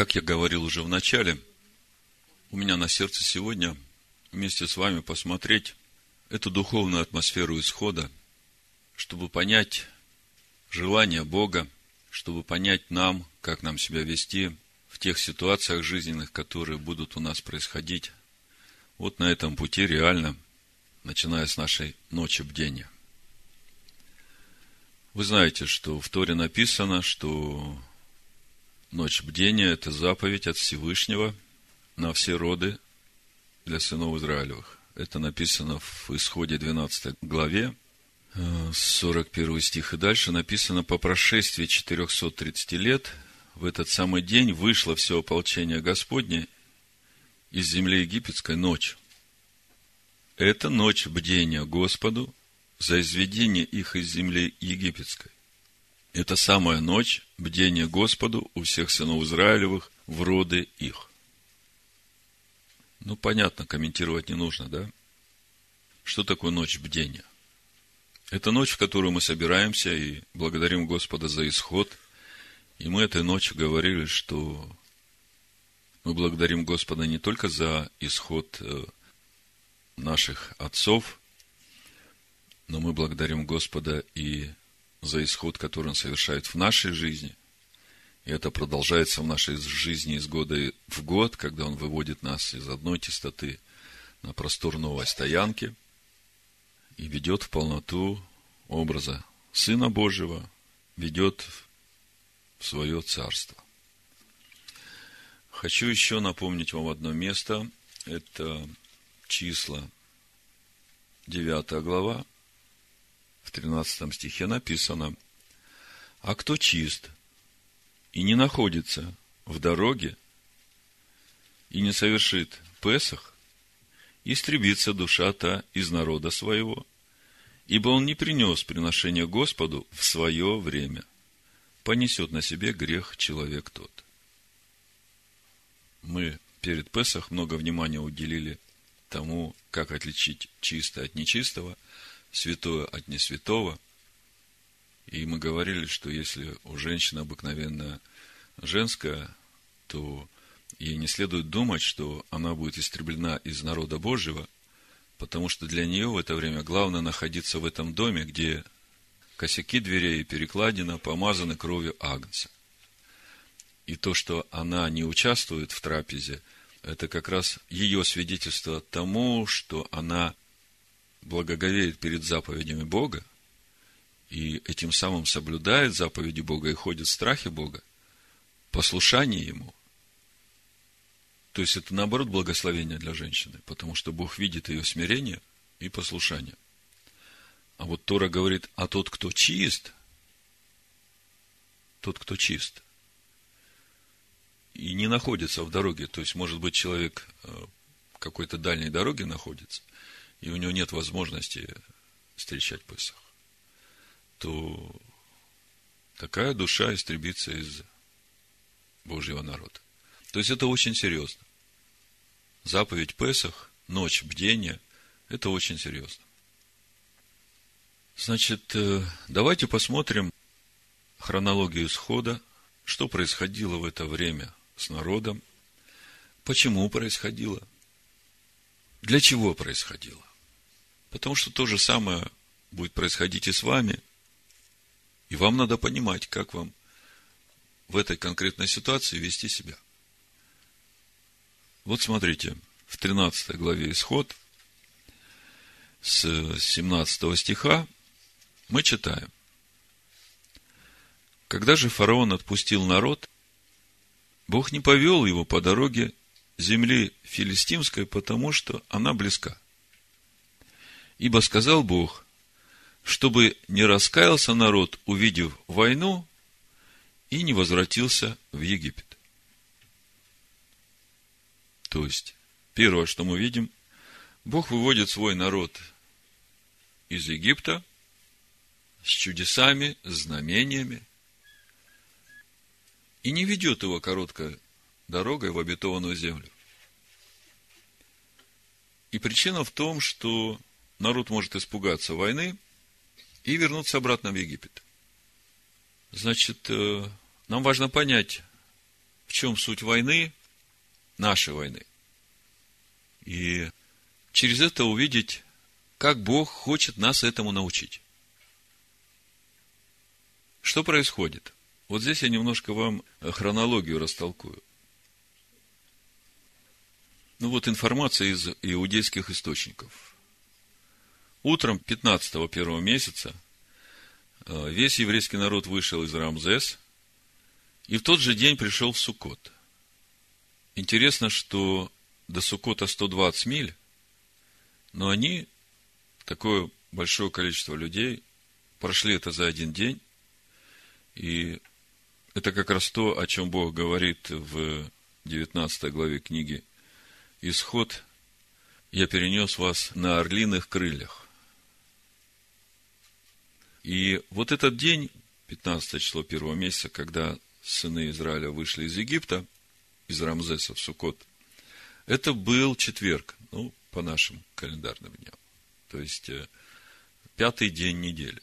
Как я говорил уже в начале, у меня на сердце сегодня вместе с вами посмотреть эту духовную атмосферу исхода, чтобы понять желание Бога, чтобы понять нам, как нам себя вести в тех ситуациях жизненных, которые будут у нас происходить. Вот на этом пути реально, начиная с нашей ночи бдения. Вы знаете, что в Торе написано, что ночь бдения – это заповедь от Всевышнего на все роды для сынов Израилевых. Это написано в Исходе 12 главе, 41 э, стих и дальше написано, по прошествии 430 лет в этот самый день вышло все ополчение Господне из земли египетской ночью. Это ночь бдения Господу за изведение их из земли египетской. Это самая ночь бдения Господу у всех сынов Израилевых в роды их. Ну, понятно, комментировать не нужно, да? Что такое ночь бдения? Это ночь, в которую мы собираемся и благодарим Господа за исход. И мы этой ночью говорили, что мы благодарим Господа не только за исход э, наших отцов, но мы благодарим Господа и за исход, который Он совершает в нашей жизни. И это продолжается в нашей жизни из года в год, когда Он выводит нас из одной чистоты на простор новой стоянки и ведет в полноту образа Сына Божьего, ведет в свое царство. Хочу еще напомнить вам одно место. Это числа 9 глава, в 13 стихе написано, «А кто чист и не находится в дороге и не совершит Песах, истребится душа та из народа своего, ибо он не принес приношение Господу в свое время, понесет на себе грех человек тот». Мы перед Песах много внимания уделили тому, как отличить чистое от нечистого – святое от несвятого. И мы говорили, что если у женщины обыкновенно женская, то ей не следует думать, что она будет истреблена из народа Божьего, потому что для нее в это время главное находиться в этом доме, где косяки дверей и перекладина помазаны кровью Агнца. И то, что она не участвует в трапезе, это как раз ее свидетельство тому, что она благоговеет перед заповедями Бога, и этим самым соблюдает заповеди Бога и ходит в страхе Бога, послушание Ему. То есть это наоборот благословение для женщины, потому что Бог видит ее смирение и послушание. А вот Тора говорит, а тот, кто чист, тот, кто чист, и не находится в дороге, то есть, может быть, человек э, какой-то дальней дороге находится, и у него нет возможности встречать Песах, то такая душа истребится из Божьего народа. То есть это очень серьезно. Заповедь Песах, ночь бдения, это очень серьезно. Значит, э, давайте посмотрим хронологию исхода, что происходило в это время с народом, почему происходило, для чего происходило. Потому что то же самое будет происходить и с вами. И вам надо понимать, как вам в этой конкретной ситуации вести себя. Вот смотрите, в 13 главе Исход, с 17 стиха, мы читаем. Когда же фараон отпустил народ, Бог не повел его по дороге земли филистимской, потому что она близка. Ибо сказал Бог, чтобы не раскаялся народ, увидев войну, и не возвратился в Египет. То есть, первое, что мы видим, Бог выводит свой народ из Египта с чудесами, знамениями, и не ведет его короткой дорогой в обетованную землю. И причина в том, что народ может испугаться войны и вернуться обратно в Египет. Значит, э, нам важно понять, в чем суть войны, нашей войны. И через это увидеть, как Бог хочет нас этому научить. Что происходит? Вот здесь я немножко вам хронологию растолкую. Ну вот информация из иудейских источников. Утром 15-го первого месяца э, весь еврейский народ вышел из Рамзес и в тот же день пришел в Суккот. Интересно, что до Суккота 120 миль, но они, такое большое количество людей, прошли это за один день, и это как раз то, о чем Бог говорит в 19 главе книги Исход. «Я перенес вас на орлиных крыльях». И вот этот день, 15 число первого месяца, когда сыны Израиля вышли из Египта, из Рамзеса в Сукот, это был четверг, ну, по нашим календарным дням. То есть, э, пятый день недели.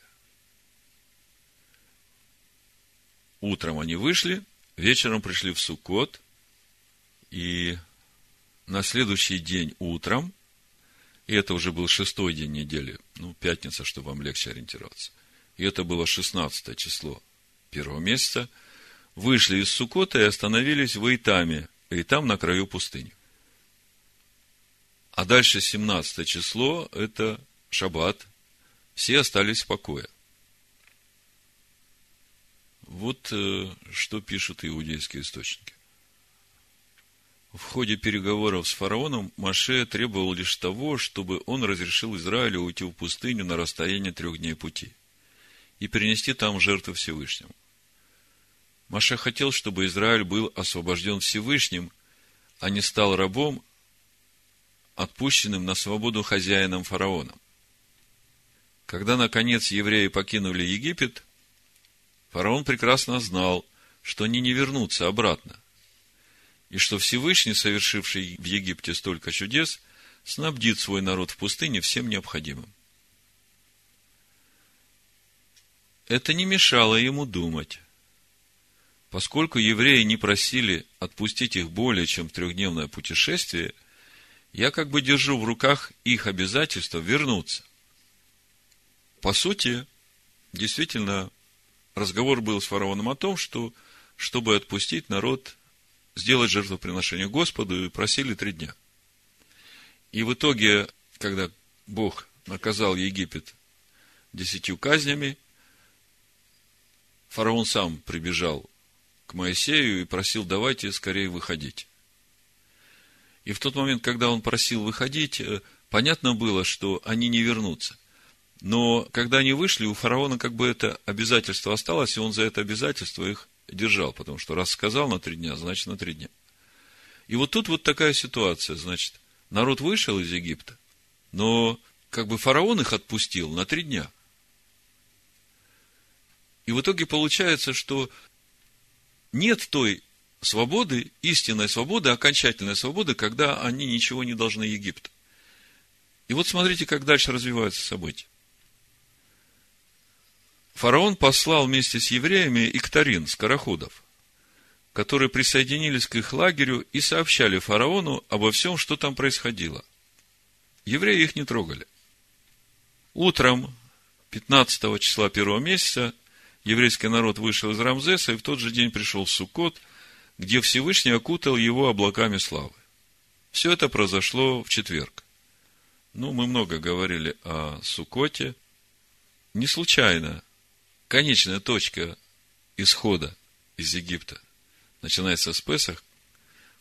Утром они вышли, вечером пришли в Сукот, и на следующий день утром, и это уже был шестой день недели, ну, пятница, чтобы вам легче ориентироваться, и это было 16 число первого месяца, вышли из Сукота и остановились в Итаме, и там на краю пустыни. А дальше 17 число – это шаббат. Все остались в покое. Вот э, что пишут иудейские источники. В ходе переговоров с фараоном Маше требовал лишь того, чтобы он разрешил Израилю уйти в пустыню на расстояние трех дней пути и перенести там жертву Всевышнему. Маше хотел, чтобы Израиль был освобожден Всевышним, а не стал рабом, отпущенным на свободу хозяином фараоном. Когда, наконец, евреи покинули Египет, фараон прекрасно знал, что они не вернутся обратно, и что Всевышний, совершивший в Египте столько чудес, снабдит свой народ в пустыне всем необходимым. Это не мешало ему думать, Поскольку евреи не просили отпустить их более чем трехдневное путешествие, я как бы держу в руках их обязательство вернуться. По сути, действительно, разговор был с фараоном о том, что, чтобы отпустить народ, сделать жертвоприношение Господу, и просили три дня. И в итоге, когда Бог наказал Египет десятью казнями, фараон сам прибежал к Моисею и просил, давайте скорее выходить. И в тот момент, когда он просил выходить, э, понятно было, что они не вернутся. Но когда они вышли, у фараона как бы это обязательство осталось, и он за это обязательство их держал, потому что раз сказал на три дня, значит на три дня. И вот тут вот такая ситуация, значит, народ вышел из Египта, но как бы фараон их отпустил на три дня. И в итоге получается, что нет той свободы, истинной свободы, окончательной свободы, когда они ничего не должны Египту. И вот смотрите, как дальше развиваются события. Фараон послал вместе с евреями иктарин, скороходов, которые присоединились к их лагерю и сообщали фараону обо всем, что там происходило. Евреи их не трогали. Утром 15 числа первого месяца еврейский народ вышел из Рамзеса и в тот же день пришел Суккот, где Всевышний окутал его облаками славы. Все это произошло в четверг. Ну, мы много говорили о Сукоте. Не случайно конечная точка исхода из Египта начинается с Песах,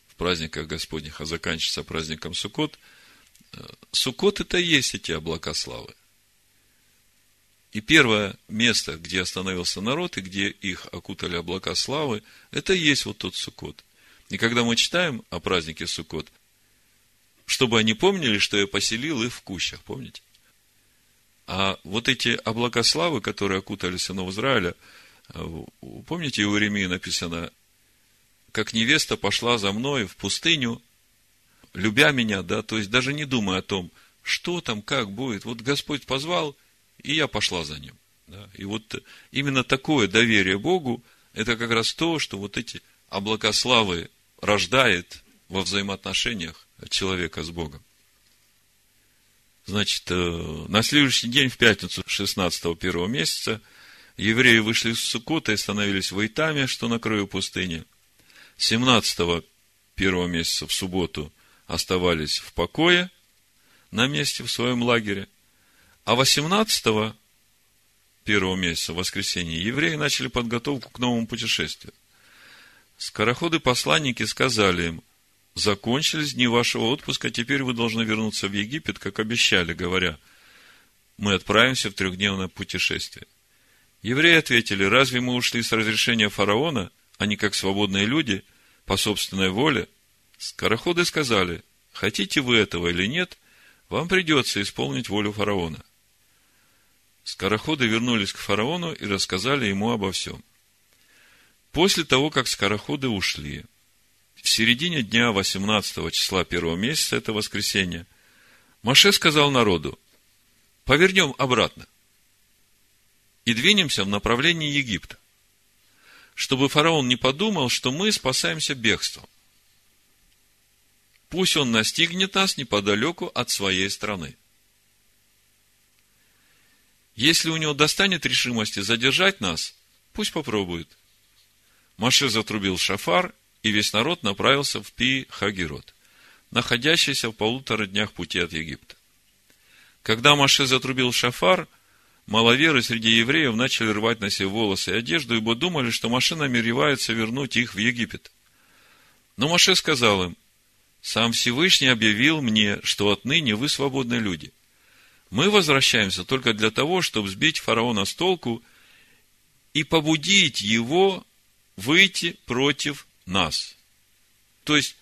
в праздниках Господних, а заканчивается праздником Сукот. Сукот это и есть эти облака славы. И первое место, где остановился народ и где их окутали облака славы, это и есть вот тот Суккот. И когда мы читаем о празднике Суккот, чтобы они помнили, что я поселил их в кущах, помните? А вот эти облака славы, которые окутали сынов Израиля, помните, у Иеремии написано, как невеста пошла за мной в пустыню, любя меня, да, то есть даже не думая о том, что там, как будет. Вот Господь позвал, и я пошла за ним. Да? И вот именно такое доверие Богу, это как раз то, что вот эти облака славы рождает во взаимоотношениях человека с Богом. Значит, э, на следующий день, в пятницу 16 первого месяца, евреи вышли из Сукота и становились в Итаме, что на краю пустыни. 17 первого месяца в субботу оставались в покое на месте в своем лагере. А 18 первого месяца, воскресенье, евреи начали подготовку к новому путешествию. Скороходы-посланники сказали им, закончились дни вашего отпуска, теперь вы должны вернуться в Египет, как обещали, говоря, мы отправимся в трехдневное путешествие. Евреи ответили, разве мы ушли с разрешения фараона, а не как свободные люди, по собственной воле? Скороходы сказали, хотите вы этого или нет, вам придется исполнить волю фараона. Скороходы вернулись к фараону и рассказали ему обо всем. После того, как скороходы ушли, в середине дня 18 числа первого месяца, это воскресенье, Маше сказал народу, повернем обратно и двинемся в направлении Египта, чтобы фараон не подумал, что мы спасаемся бегством. Пусть он настигнет нас неподалеку от своей страны. Если у него достанет решимости задержать нас, пусть попробует. Маше затрубил шафар, и весь народ направился в Пи-Хагирот, находящийся в полутора днях пути от Египта. Когда Маше затрубил шафар, маловеры среди евреев начали рвать на себе волосы и одежду, ибо думали, что Маше намеревается вернуть их в Египет. Но Маше сказал им, сам Всевышний объявил мне, что отныне вы свободные люди. Мы возвращаемся только для того, чтобы сбить фараона с толку и побудить его выйти против нас. То есть,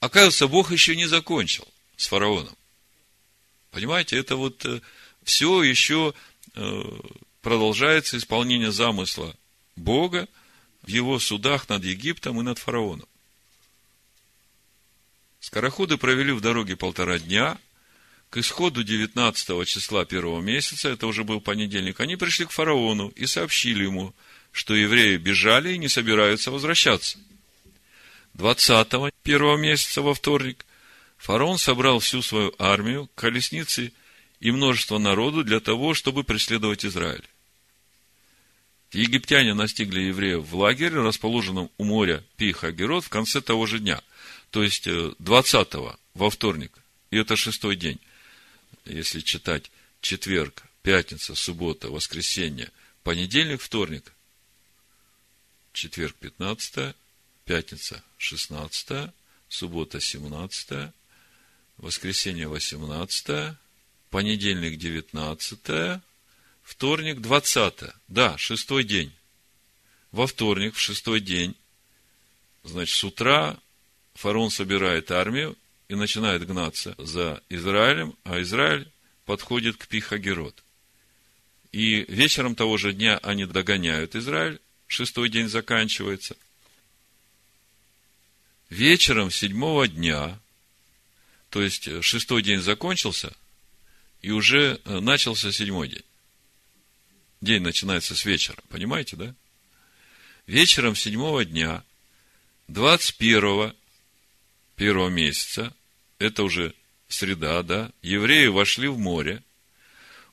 оказывается, Бог еще не закончил с фараоном. Понимаете, это вот э, все еще э, продолжается исполнение замысла Бога в его судах над Египтом и над фараоном. Скороходы провели в дороге полтора дня. К исходу 19 числа первого месяца, это уже был понедельник, они пришли к фараону и сообщили ему, что евреи бежали и не собираются возвращаться. 20 первого месяца во вторник фараон собрал всю свою армию, колесницы и множество народу для того, чтобы преследовать Израиль. Египтяне настигли евреев в лагере, расположенном у моря Пихагерот, в конце того же дня – то есть 20-го э, во вторник, и это шестой день, если читать четверг, пятница, суббота, воскресенье, понедельник, вторник, четверг 15, пятница 16, суббота 17, воскресенье 18, понедельник 19, вторник 20. Да, шестой день. Во вторник, в шестой день, значит, с утра фараон собирает армию и начинает гнаться за Израилем, а Израиль подходит к Пихагерот. И вечером того же дня они догоняют Израиль, шестой день заканчивается. Вечером седьмого дня, то есть шестой день закончился, и уже начался седьмой день. День начинается с вечера, понимаете, да? Вечером седьмого дня, 21 первого месяца, это уже среда, да, евреи вошли в море,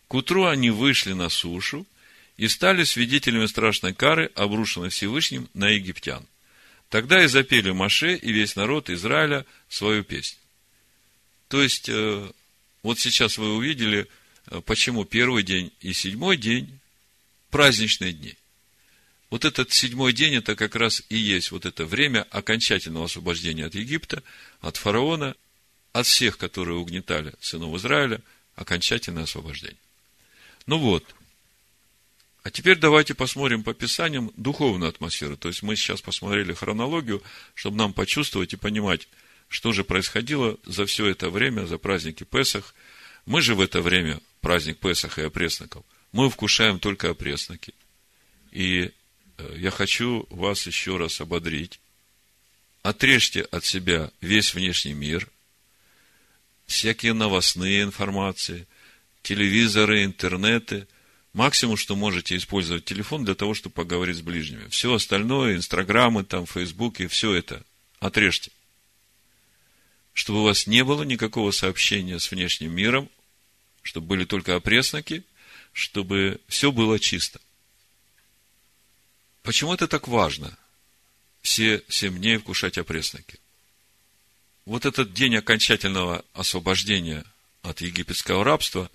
к утру они вышли на сушу и стали свидетелями страшной кары, обрушенной Всевышним на египтян. Тогда и запели Маше и весь народ Израиля свою песню. То есть, э, вот сейчас вы увидели, э, почему первый день и седьмой день праздничные дни. Вот этот седьмой день, это как раз и есть вот это время окончательного освобождения от Египта, от фараона, от всех, которые угнетали сынов Израиля, окончательное освобождение. Ну вот. А теперь давайте посмотрим по Писаниям духовную атмосферу. То есть мы сейчас посмотрели хронологию, чтобы нам почувствовать и понимать, что же происходило за все это время, за праздники Песах. Мы же в это время, праздник Песах и опресноков, мы вкушаем только опресноки. И Э, я хочу вас еще раз ободрить. Отрежьте от себя весь внешний мир, всякие новостные информации, телевизоры, интернеты. Максимум, что можете использовать телефон для того, чтобы поговорить с ближними. Все остальное, инстаграмы, там, фейсбуки, все это отрежьте. Чтобы у вас не было никакого сообщения с внешним миром, чтобы были только опресноки, чтобы все было чисто. Почему это так важно? Все семь дней вкушать опресноки. Вот этот день окончательного освобождения от египетского рабства,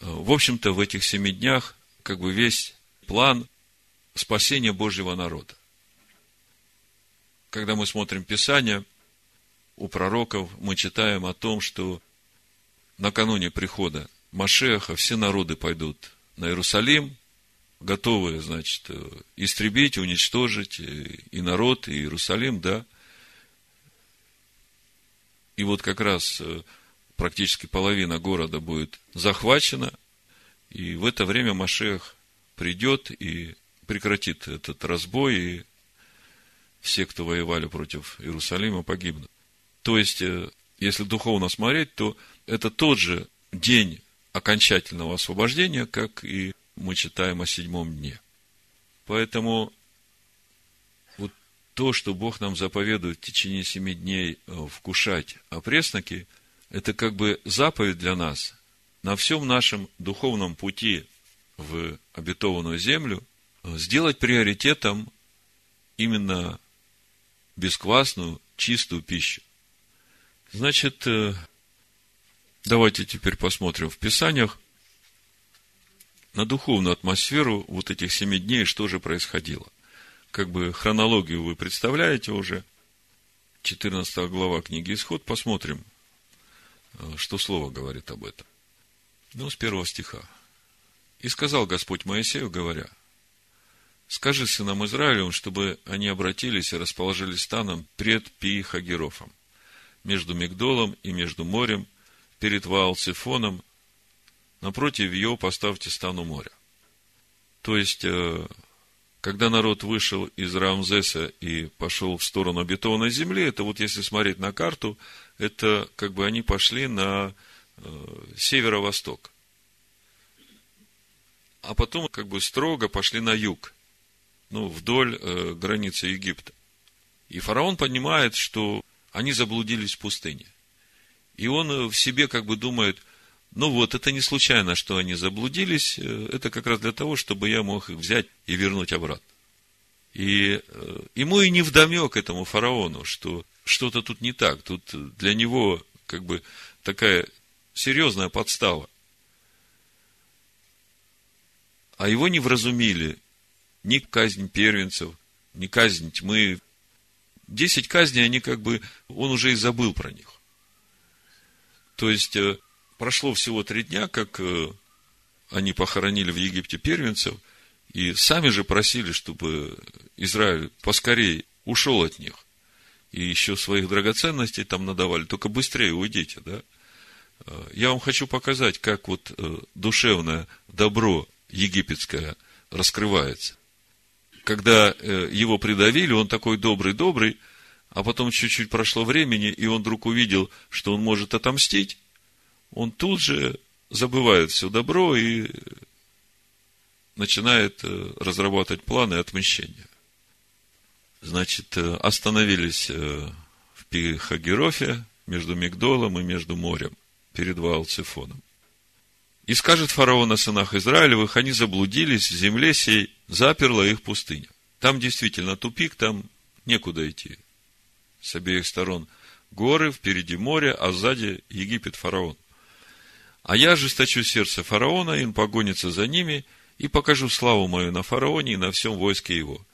в общем-то, в этих семи днях как бы весь план спасения Божьего народа. Когда мы смотрим Писание, у пророков мы читаем о том, что накануне прихода Машеха все народы пойдут на Иерусалим, готовые, значит, э, истребить, уничтожить и народ, и Иерусалим, да. И вот как раз э, практически половина города будет захвачена, и в это время Машех придет и прекратит этот разбой, и все, кто воевали против Иерусалима, погибнут. То есть, э, если духовно смотреть, то это тот же день окончательного освобождения, как и мы читаем о седьмом дне. Поэтому то, что Бог нам заповедует в течение семи дней э, вкушать опресноки, это как бы заповедь для нас на всем нашем духовном пути в обетованную землю э, сделать приоритетом именно бесквасную, чистую пищу. Значит, э, давайте теперь посмотрим в Писаниях, на духовную атмосферу вот этих семи дней, что же происходило. Как бы хронологию вы представляете уже. 14 глава книги Исход. Посмотрим, э, что Слово говорит об этом. Ну, с первого стиха. «И сказал Господь Моисею, говоря, Скажи сынам Израилевым, чтобы они обратились и расположились станом пред Пиихагерофом, между Мигдолом и между морем, перед Ваалцефоном, напротив ее поставьте стану моря. То есть, э, когда народ вышел из Рамзеса и пошел в сторону обетованной земли, это вот если смотреть на карту, это как бы они пошли на э, северо-восток. А потом как бы строго пошли на юг, ну, вдоль э, границы Египта. И фараон понимает, что они заблудились в пустыне. И он в себе как бы думает – ну вот, это не случайно, что они заблудились. Э, это как раз для того, чтобы я мог их взять и вернуть обратно. И э, ему и не вдомек этому фараону, что что-то тут не так. Тут для него как бы такая серьезная подстава. А его не вразумили ни казнь первенцев, ни казнь тьмы. Десять казней, они как бы, он уже и забыл про них. То есть, э, прошло всего три дня, как э, они похоронили в Египте первенцев, и сами же просили, чтобы Израиль поскорее ушел от них. И еще своих драгоценностей там надавали. Только быстрее уйдите, да? Э, я вам хочу показать, как вот э, душевное добро египетское раскрывается. Когда его придавили, он такой добрый-добрый, а потом чуть-чуть прошло времени, и он вдруг увидел, что он может отомстить, он тут же забывает все добро и начинает э, разрабатывать планы отмщения. Значит, э, остановились э, в Пихагерофе между Мигдолом и между морем, перед Ваалцефоном. И скажет фараон о сынах Израилевых, они заблудились в земле сей, заперла их пустыня. Там действительно тупик, там некуда идти. С обеих сторон горы, впереди море, а сзади Египет фараон. А я ожесточу сердце фараона, и он погонится за ними, и покажу славу мою на фараоне и на всем войске его.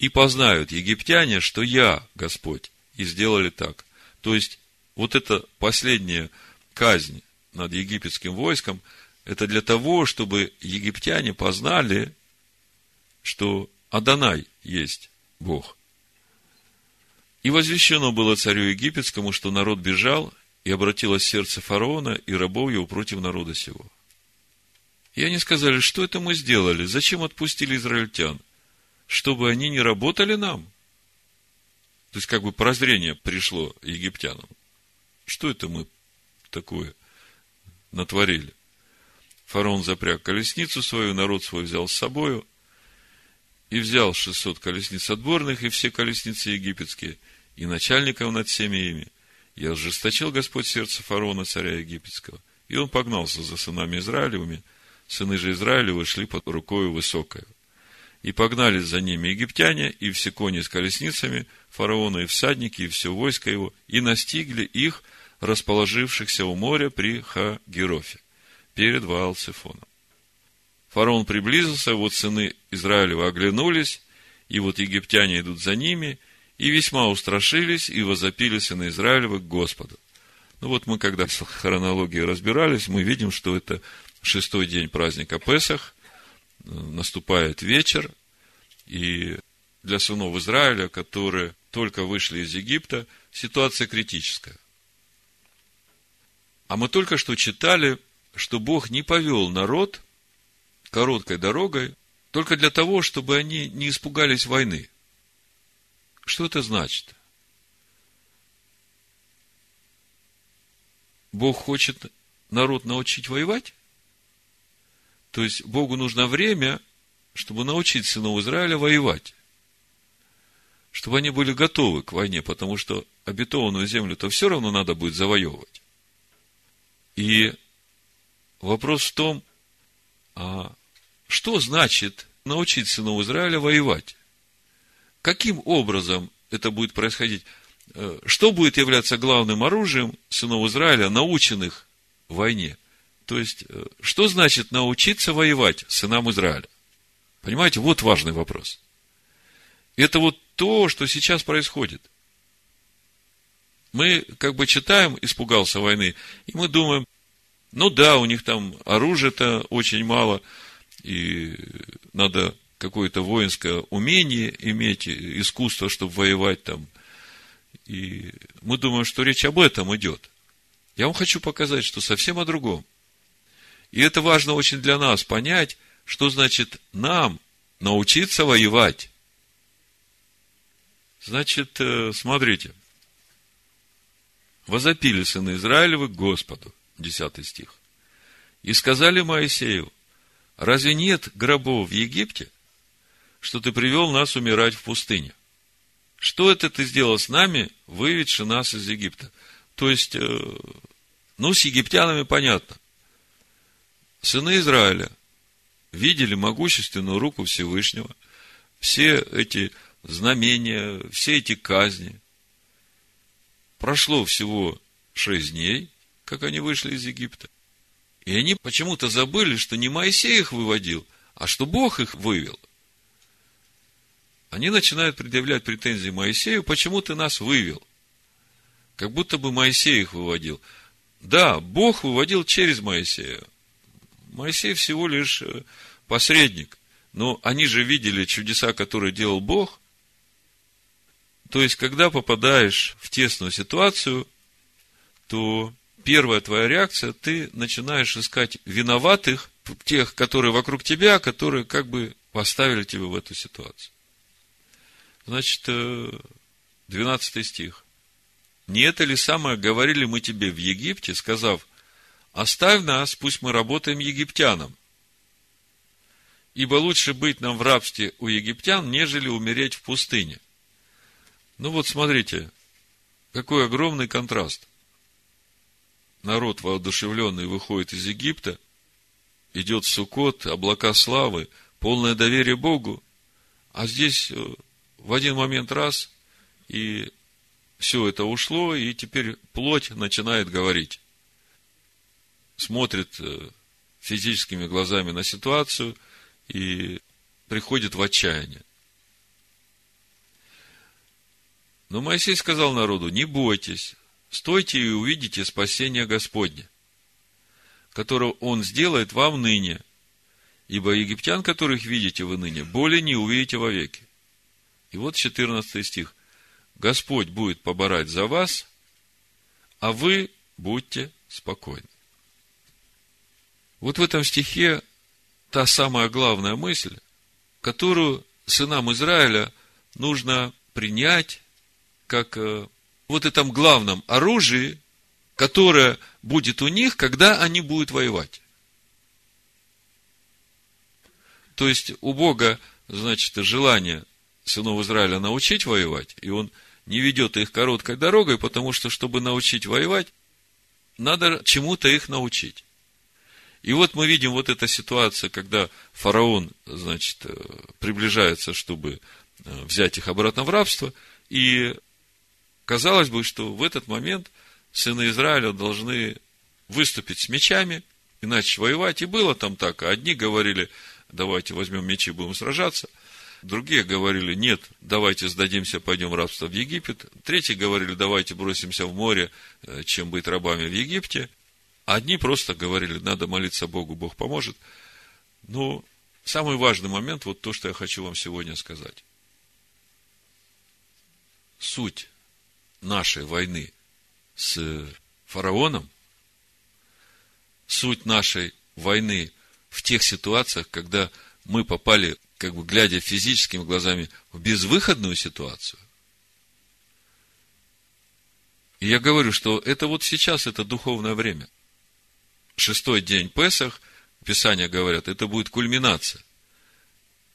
И познают египтяне, что я Господь, и сделали так. То есть, вот эта последняя казнь над египетским войском, это для того, чтобы египтяне познали, что Адонай есть Бог. И возвещено было царю египетскому, что народ бежал, и обратилось сердце фараона и рабов его против народа сего. И они сказали, что это мы сделали? Зачем отпустили израильтян? Чтобы они не работали нам? То есть, как бы прозрение пришло египтянам. Что это мы такое натворили? Фараон запряг колесницу свою, народ свой взял с собою, и взял шестьсот колесниц отборных и все колесницы египетские, и начальников над всеми ими. И ожесточил Господь сердце фараона, царя египетского. И он погнался за сынами Израилевыми, сыны же Израилевы шли под рукою высокою. И погнались за ними египтяне, и все кони с колесницами, фараона и всадники, и все войско его, и настигли их, расположившихся у моря при Хагерофе, перед Ваал-Цефоном. Фараон приблизился, вот сыны Израилева оглянулись, и вот египтяне идут за ними, и весьма устрашились, и возопили сыны Израилева к Господу. Ну вот мы, когда с хронологией разбирались, мы видим, что это шестой день праздника Песах, наступает вечер, и для сынов Израиля, которые только вышли из Египта, ситуация критическая. А мы только что читали, что Бог не повел народ короткой дорогой только для того, чтобы они не испугались войны. Что это значит? Бог хочет народ научить воевать? То есть Богу нужно время, чтобы научить сынов Израиля воевать. Чтобы они были готовы к войне, потому что обетованную землю-то все равно надо будет завоевывать. И вопрос в том, а что значит научить сынов Израиля воевать? Каким образом это будет происходить? Э, что будет являться главным оружием сынов Израиля, наученных войне? То есть, э, что значит научиться воевать сынам Израиля? Понимаете, вот важный вопрос. Это вот то, что сейчас происходит. Мы как бы читаем «Испугался войны», и мы думаем, ну да, у них там оружия-то очень мало – и надо какое-то воинское умение иметь, искусство, чтобы воевать там. И мы думаем, что речь об этом идет. Я вам хочу показать, что совсем о другом. И это важно очень для нас понять, что значит нам научиться воевать. Значит, э, смотрите. Возопили сыны Израилевы к Господу, 10 стих. И сказали Моисею, Разве нет гробов в Египте, что ты привел нас умирать в пустыне? Что это ты сделал с нами, выведши нас из Египта? То есть, э, ну, с египтянами понятно. Сыны Израиля видели могущественную руку Всевышнего, все эти знамения, все эти казни. Прошло всего шесть дней, как они вышли из Египта. И они почему-то забыли, что не Моисей их выводил, а что Бог их вывел. Они начинают предъявлять претензии Моисею, почему ты нас вывел? Как будто бы Моисей их выводил. Да, Бог выводил через Моисея. Моисей всего лишь э, посредник. Но они же видели чудеса, которые делал Бог. То есть, когда попадаешь в тесную ситуацию, то первая твоя реакция, ты начинаешь искать виноватых, тех, которые вокруг тебя, которые как бы поставили тебя в эту ситуацию. Значит, 12 э, стих. Не это ли самое говорили мы тебе в Египте, сказав, оставь нас, пусть мы работаем египтянам. Ибо лучше быть нам в рабстве у египтян, нежели умереть в пустыне. Ну вот смотрите, какой огромный контраст – народ воодушевленный выходит из Египта, идет Сукот, облака славы, полное доверие Богу, а здесь э, в один момент раз, и все это ушло, и теперь плоть начинает говорить. Смотрит э, физическими глазами на ситуацию и приходит в отчаяние. Но Моисей сказал народу, не бойтесь, Стойте и увидите спасение Господне, которого Он сделает вам ныне, ибо египтян, которых видите вы ныне, более не увидите вовеки. И вот 14 стих. Господь будет поборать за вас, а вы будьте спокойны. Вот в этом стихе та самая главная мысль, которую сынам Израиля нужно принять как э, вот этом главном оружии, которое будет у них, когда они будут воевать. То есть, у Бога, значит, желание сынов Израиля научить воевать, и Он не ведет их короткой дорогой, потому что, чтобы научить воевать, надо чему-то их научить. И вот мы видим вот эта ситуация, когда фараон, значит, э, приближается, чтобы э, взять их обратно в рабство, и казалось бы, что в этот момент сыны Израиля должны выступить с мечами, иначе воевать. И было там так. Одни говорили, давайте возьмем мечи и будем сражаться. Другие говорили, нет, давайте сдадимся, пойдем в рабство в Египет. Третьи говорили, давайте бросимся в море, э, чем быть рабами в Египте. Одни просто говорили, надо молиться Богу, Бог поможет. Но самый важный момент, вот то, что я хочу вам сегодня сказать. Суть нашей войны с фараоном, суть нашей войны в тех ситуациях, когда мы попали, как бы глядя физическими глазами, в безвыходную ситуацию. И я говорю, что это вот сейчас, это духовное время шестой день Песах, Писания говорят, это будет кульминация.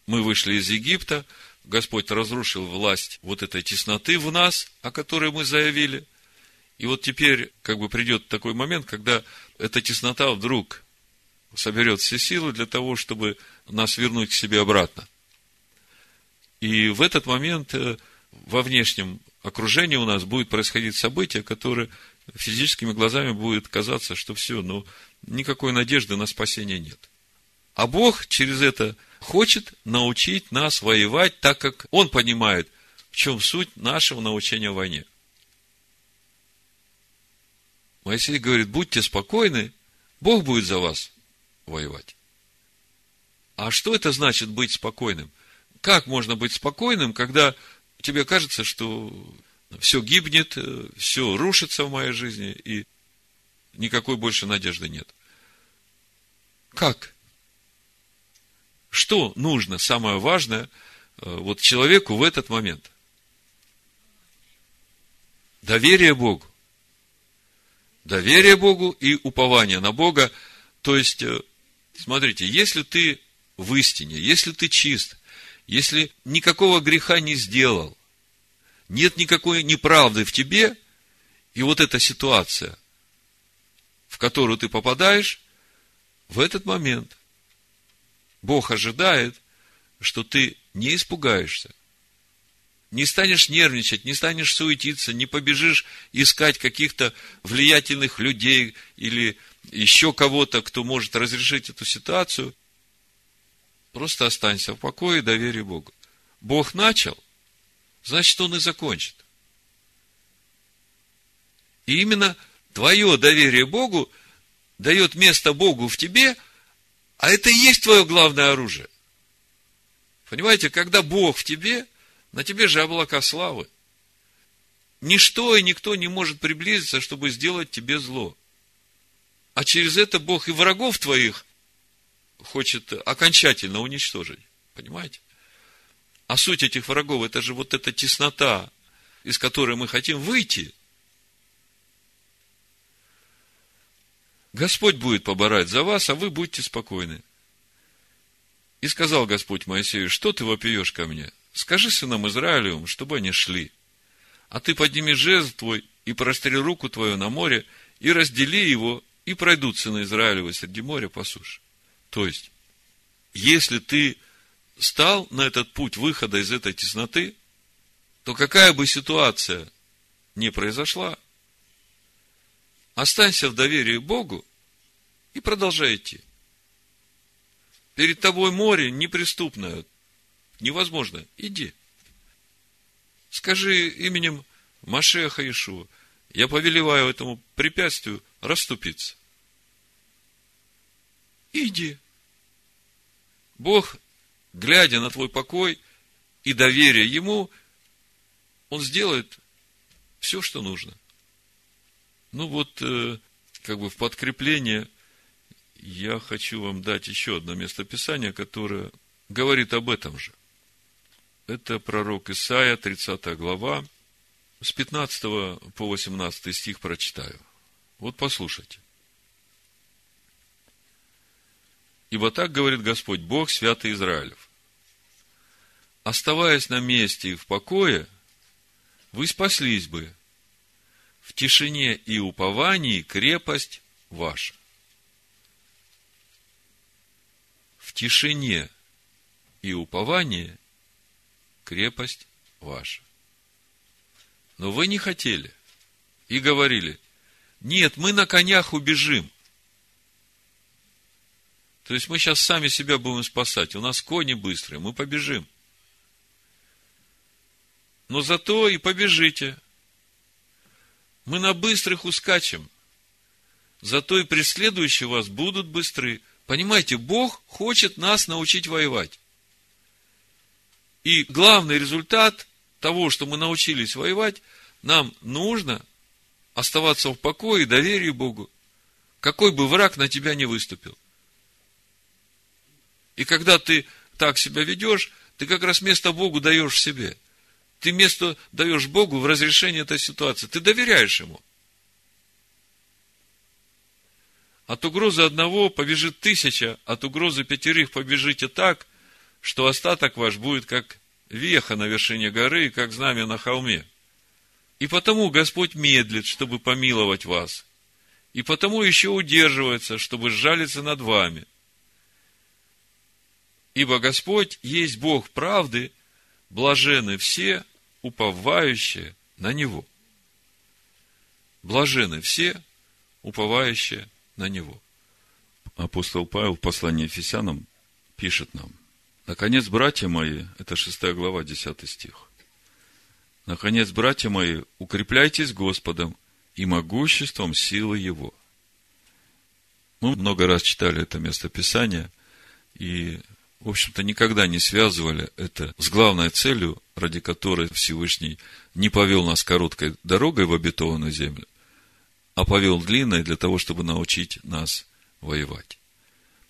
Мы вышли из Египта, Господь разрушил власть вот этой тесноты в нас, о которой мы заявили. И вот теперь как бы придет такой момент, когда эта теснота вдруг соберет все силы для того, чтобы нас вернуть к себе обратно. И в этот момент э, во внешнем окружении у нас будет происходить событие, которое физическими глазами будет казаться, что все, ну, никакой надежды на спасение нет. А Бог через это хочет научить нас воевать, так как Он понимает, в чем суть нашего научения войне. Моисей говорит, будьте спокойны, Бог будет за вас воевать. А что это значит быть спокойным? Как можно быть спокойным, когда тебе кажется, что все гибнет, все рушится в моей жизни, и никакой больше надежды нет? Как? Что нужно, самое важное, э, вот человеку в этот момент? Доверие Богу. Доверие Богу и упование на Бога. То есть, э, смотрите, если ты в истине, если ты чист, если никакого греха не сделал, нет никакой неправды в тебе, и вот эта ситуация, в которую ты попадаешь, в этот момент Бог ожидает, что ты не испугаешься, не станешь нервничать, не станешь суетиться, не побежишь искать каких-то влиятельных людей или еще кого-то, кто может разрешить эту ситуацию. Просто останься в покое и доверие Богу. Бог начал, значит, Он и закончит. И именно твое доверие Богу дает место Богу в тебе, а это и есть твое главное оружие. Понимаете, когда Бог в тебе, на тебе же облака славы. Ничто и никто не может приблизиться, чтобы сделать тебе зло. А через это Бог и врагов твоих хочет окончательно уничтожить. Понимаете? А суть этих врагов, это же вот эта теснота, из которой мы хотим выйти – Господь будет поборать за вас, а вы будьте спокойны. И сказал Господь Моисею, что ты вопиешь ко мне? Скажи сынам Израилевым, чтобы они шли. А ты подними жезл твой и простри руку твою на море, и раздели его, и пройдут сыны Израилевы среди моря по суше. То есть, если ты стал на этот путь выхода из этой тесноты, то какая бы ситуация ни произошла, Останься в доверии Богу и продолжай идти. Перед тобой море неприступное, невозможно. Иди. Скажи именем Машеха Ишуа, я повелеваю этому препятствию расступиться. Иди. Бог, глядя на твой покой и доверие Ему, Он сделает все, что нужно. Ну вот, э, как бы в подкрепление я хочу вам дать еще одно местописание, которое говорит об этом же. Это пророк Исаия, 30 глава, с 15 по 18 стих прочитаю. Вот послушайте. Ибо так говорит Господь, Бог святый Израилев. Оставаясь на месте и в покое, вы спаслись бы. В тишине и уповании крепость ваша. В тишине и уповании крепость ваша. Но вы не хотели и говорили, нет, мы на конях убежим. То есть мы сейчас сами себя будем спасать. У нас кони быстрые, мы побежим. Но зато и побежите. Мы на быстрых ускачем. Зато и преследующие вас будут быстры. Понимаете, Бог хочет нас научить воевать. И главный результат того, что мы научились воевать, нам нужно оставаться в покое и доверии Богу, какой бы враг на тебя не выступил. И когда ты так себя ведешь, ты как раз место Богу даешь себе. Ты место даешь Богу в разрешении этой ситуации. Ты доверяешь Ему. От угрозы одного побежит тысяча, от угрозы пятерых побежите так, что остаток ваш будет как веха на вершине горы как знамя на холме. И потому Господь медлит, чтобы помиловать вас. И потому еще удерживается, чтобы сжалиться над вами. Ибо Господь есть Бог правды, блажены все, уповающие на Него. Блажены все, уповающие на Него. Апостол Павел в послании Ефесянам пишет нам, Наконец, братья мои, это шестая глава, десятый стих. Наконец, братья мои, укрепляйтесь Господом и могуществом силы Его. Мы много раз читали это место Писания и, в общем-то, никогда не связывали это с главной целью, ради которой Всевышний не повел нас короткой дорогой в обетованную землю, а повел длинной для того, чтобы научить нас воевать.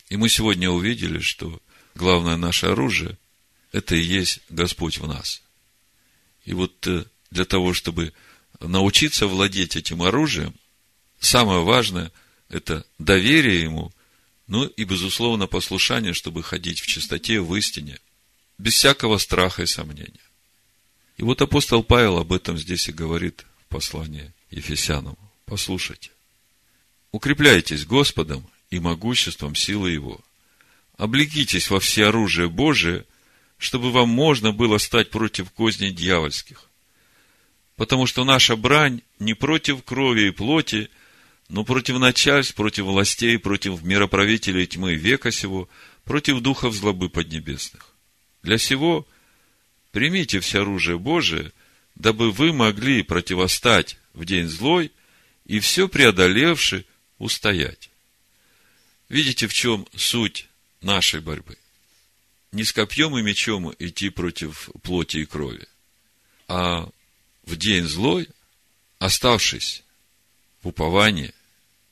И мы сегодня увидели, что главное наше оружие – это и есть Господь в нас – и вот э, для того, чтобы научиться владеть этим оружием, самое важное – это доверие ему, ну и, безусловно, послушание, чтобы ходить в чистоте, в истине, без всякого страха и сомнения. И вот апостол Павел об этом здесь и говорит в послании Ефесянам. Послушайте. Укрепляйтесь Господом и могуществом силы Его. Облекитесь во все оружие Божие, чтобы вам можно было стать против козней дьявольских. Потому что наша брань не против крови и плоти, но против начальств, против властей, против мироправителей тьмы века сего, против духов злобы поднебесных. Для сего примите все оружие Божие, дабы вы могли противостать в день злой и все преодолевши устоять. Видите, в чем суть нашей борьбы? не с копьем и мечом идти против плоти и крови, а в день злой, оставшись в уповании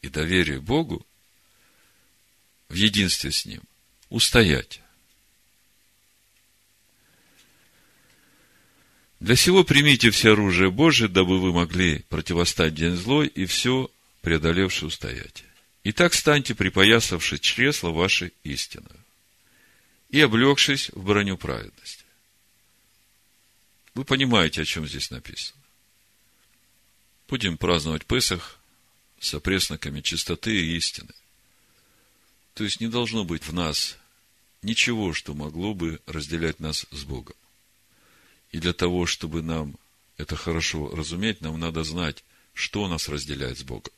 и доверии Богу, в единстве с Ним, устоять. Для сего примите все оружие Божие, дабы вы могли противостать день злой и все преодолевши устоять. Итак, станьте, припоясавши чресло вашей истины и облегшись в броню праведности. Вы понимаете, о чем здесь написано. Будем праздновать Песах с опресноками чистоты и истины. То есть не должно быть в нас ничего, что могло бы разделять нас с Богом. И для того, чтобы нам это хорошо разуметь, нам надо знать, что нас разделяет с Богом.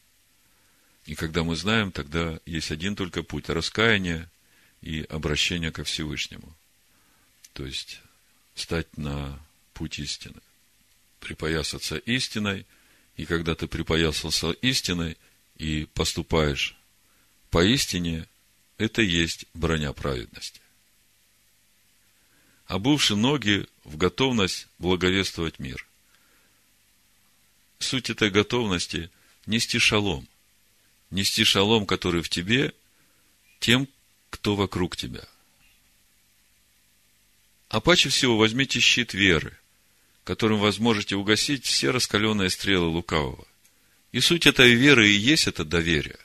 И когда мы знаем, тогда есть один только путь – раскаяния и обращение ко Всевышнему. То есть, стать на путь истины. Припоясаться истиной, и когда ты припоясался истиной и поступаешь по истине, это есть броня праведности. Обувши ноги в готовность благовествовать мир. Суть этой готовности – нести шалом. Нести шалом, который в тебе, тем, кто вокруг тебя. А паче всего возьмите щит веры, которым вы сможете угасить все раскаленные стрелы лукавого. И суть этой веры и есть это доверие.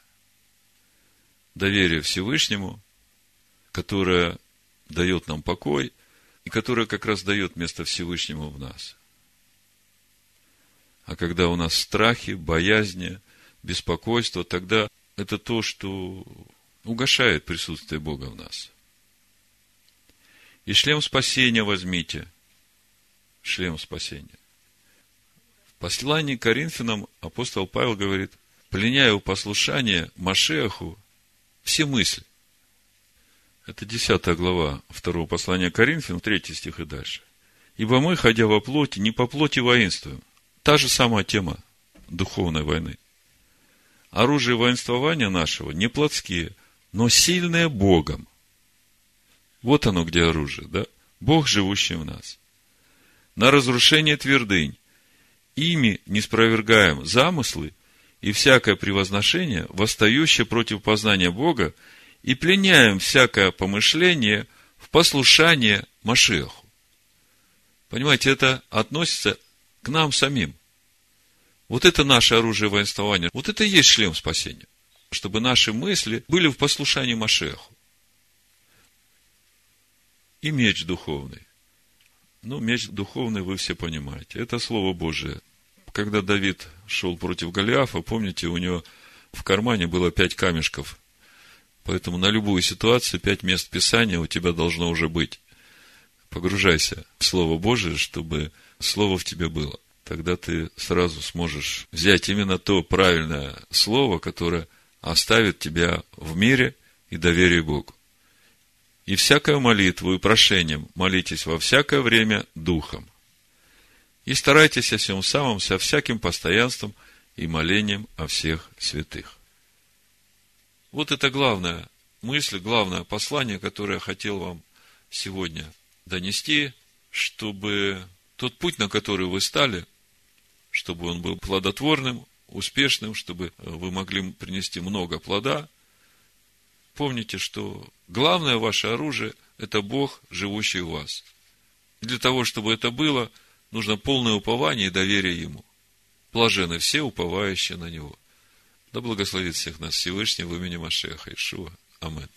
Доверие Всевышнему которая дает нам покой и которая как раз дает место Всевышнему в нас. А когда у нас страхи, боязни, беспокойство, тогда это то, что угошает присутствие Бога в нас. И шлем спасения возьмите. Шлем спасения. В послании к Коринфянам апостол Павел говорит, пленяя у послушания Машеху все мысли. Это 10 глава второго послания Коринфянам, 3 стих и дальше. Ибо мы, ходя во плоти, не по плоти воинствуем. Та же самая тема духовной войны. Оружие воинствования нашего не плотские, но сильное Богом. Вот оно где оружие, да? Бог, живущий в нас. На разрушение твердынь. Ими не спровергаем замыслы и всякое превозношение, восстающее против познания Бога, и пленяем всякое помышление в послушание Машеху. Понимаете, это относится к нам самим. Вот это наше оружие воинствования. Вот это и есть шлем спасения. Чтобы наши мысли были в послушании Машеху. И меч духовный. Ну, меч духовный вы все понимаете. Это Слово Божие. Когда Давид шел против Голиафа, помните, у него в кармане было пять камешков. Поэтому на любую ситуацию пять мест Писания у тебя должно уже быть. Погружайся в Слово Божие, чтобы Слово в тебе было. Тогда ты сразу сможешь взять именно то правильное Слово, которое оставит тебя в мире и доверие Богу. И всякую молитву и прошением молитесь во всякое время Духом. И старайтесь о всем самом со всяким постоянством и молением о всех святых. Вот это главная мысль, главное послание, которое я хотел вам сегодня донести, чтобы тот путь, на который вы стали, чтобы он был плодотворным, успешным, чтобы вы могли принести много плода. Помните, что главное ваше оружие – это Бог, живущий в вас. И для того, чтобы это было, нужно полное упование и доверие Ему. Блажены все, уповающие на Него. Да благословит всех нас Всевышний в имени Машеха Ишуа. Аминь.